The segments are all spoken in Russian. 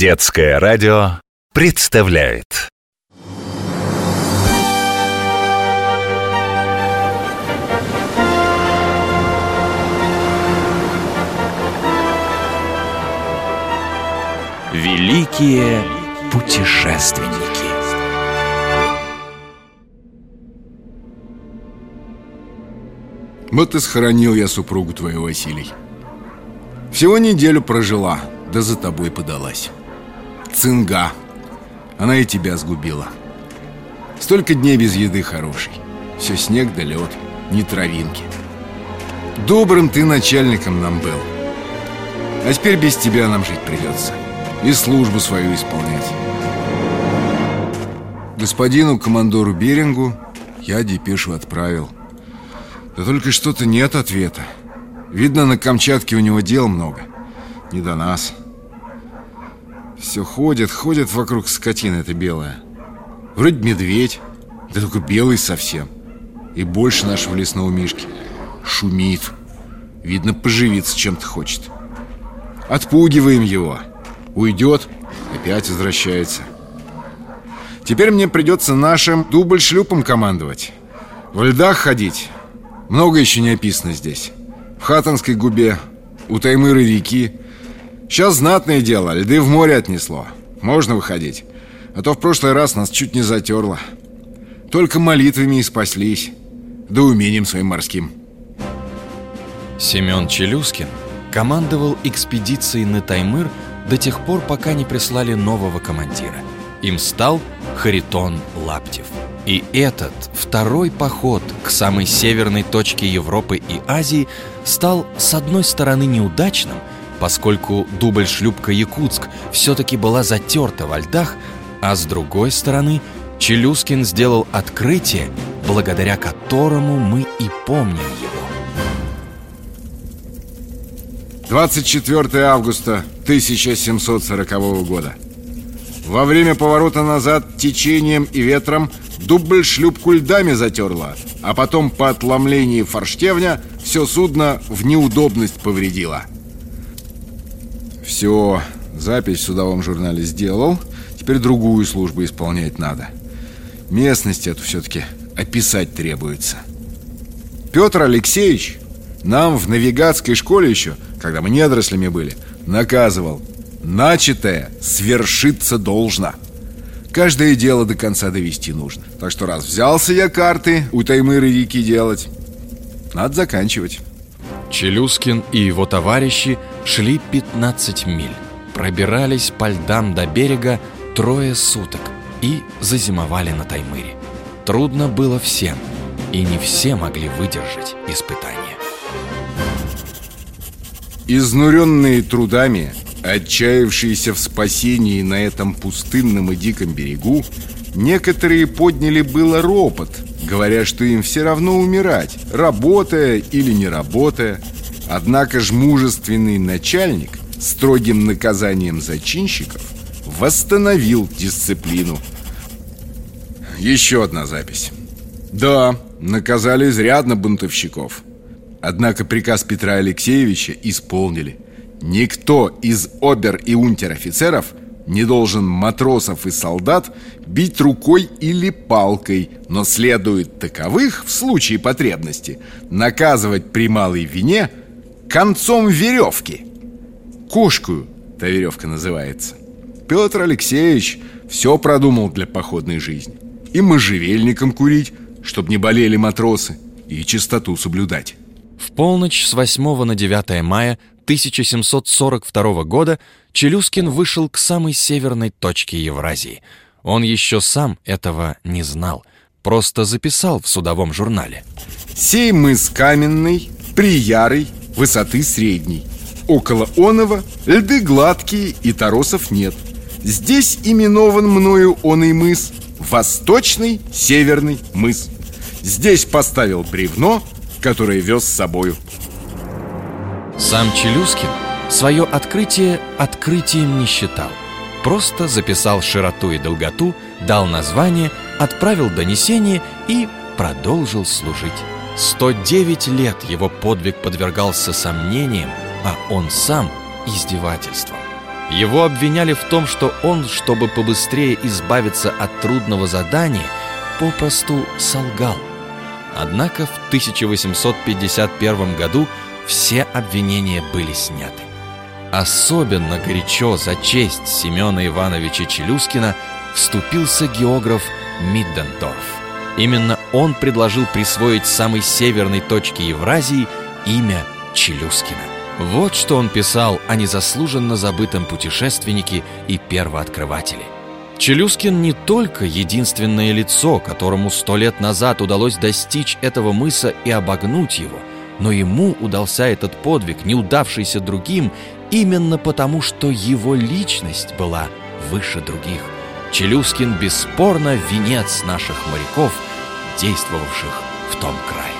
Детское радио представляет. Великие путешественники. Вот и схоронил я супругу твою, Василий. Всего неделю прожила, да за тобой подалась Цинга. Она и тебя сгубила. Столько дней без еды хорошей. Все снег да лед, ни травинки. Добрым ты начальником нам был. А теперь без тебя нам жить придется И службу свою исполнять. Господину командору Берингу я депешу отправил. Да только что-то нет ответа. Видно, на Камчатке у него дел много. Не до нас Все ходит, ходит вокруг скотина эта белая. Вроде медведь Да только белый совсем. И больше нашего лесного мишки Шумит. Видно, поживиться чем-то хочет. Отпугиваем его. Уйдет, опять возвращается. Теперь мне придется нашим дубль-шлюпом командовать. В льдах ходить. Много еще не описано здесь. В Хатанской губе. У Таймыры реки Сейчас знатное дело, льды в море отнесло Можно выходить А то в прошлый раз нас чуть не затерло Только молитвами и спаслись Да умением своим морским Семен Челюскин командовал экспедицией на Таймыр до тех пор, пока не прислали нового командира. Им стал Харитон Лаптев. И этот второй поход к самой северной точке Европы и Азии стал с одной стороны неудачным, поскольку дубль-шлюпка «Якутск» все-таки была затерта во льдах, а с другой стороны Челюскин сделал открытие, благодаря которому мы и помним его. 24 августа 1740 года Во время поворота назад течением и ветром Дубль шлюпку льдами затерла А потом по отломлении форштевня Все судно в неудобность повредило Все, запись в судовом журнале сделал. Теперь другую службу исполнять надо. Местность эту все-таки описать требуется. Петр Алексеевич нам в навигатской школе еще, когда мы недорослями были, наказывал Начатое свершиться должно. Каждое дело до конца довести нужно. Так что раз взялся я карты у Таймыры реки делать Надо заканчивать Челюскин и его товарищи шли 15 миль Пробирались по льдам до берега трое суток И зазимовали на Таймыре. Трудно было всем И не все могли выдержать испытания. Изнуренные трудами, отчаявшиеся в спасении на этом пустынном и диком берегу, некоторые подняли было ропот, говоря, что им все равно умирать, работая или не работая. Однако ж мужественный начальник строгим наказанием зачинщиков восстановил дисциплину. Еще одна запись. Да, наказали изрядно бунтовщиков – Однако приказ Петра Алексеевича исполнили. Никто из обер- и унтер-офицеров не должен матросов и солдат бить рукой или палкой, но следует таковых в случае потребности наказывать при малой вине концом веревки. Кошкую та веревка называется. Петр Алексеевич все продумал для походной жизни. И можжевельником курить, чтобы не болели матросы, и чистоту соблюдать. В полночь с 8 на 9 мая 1742 года Челюскин вышел к самой северной точке Евразии. Он еще сам этого не знал, просто записал в судовом журнале. «Сей мыс каменный, приярый, высоты средней. Около Онова льды гладкие и торосов нет. Здесь именован мною он и мыс, Восточный Северный мыс. Здесь поставил бревно, который вез с собою. Сам Челюскин свое открытие открытием не считал. Просто записал широту и долготу, дал название, отправил донесение и продолжил служить. 109 лет его подвиг подвергался сомнениям, а он сам издевательствам. Его обвиняли в том, что он, чтобы побыстрее избавиться от трудного задания, попросту солгал. Однако в 1851 году все обвинения были сняты. Особенно горячо за честь Семена Ивановича Челюскина вступился географ Миддендорф. Именно он предложил присвоить самой северной точке Евразии имя Челюскина. Вот что он писал о незаслуженно забытом путешественнике и первооткрывателе. Челюскин не только единственное лицо, которому сто лет назад удалось достичь этого мыса и обогнуть его, но ему удался этот подвиг, не удавшийся другим, именно потому, что его личность была выше других. Челюскин бесспорно венец наших моряков, действовавших в том крае.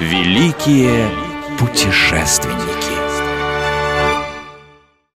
Великие путешественники.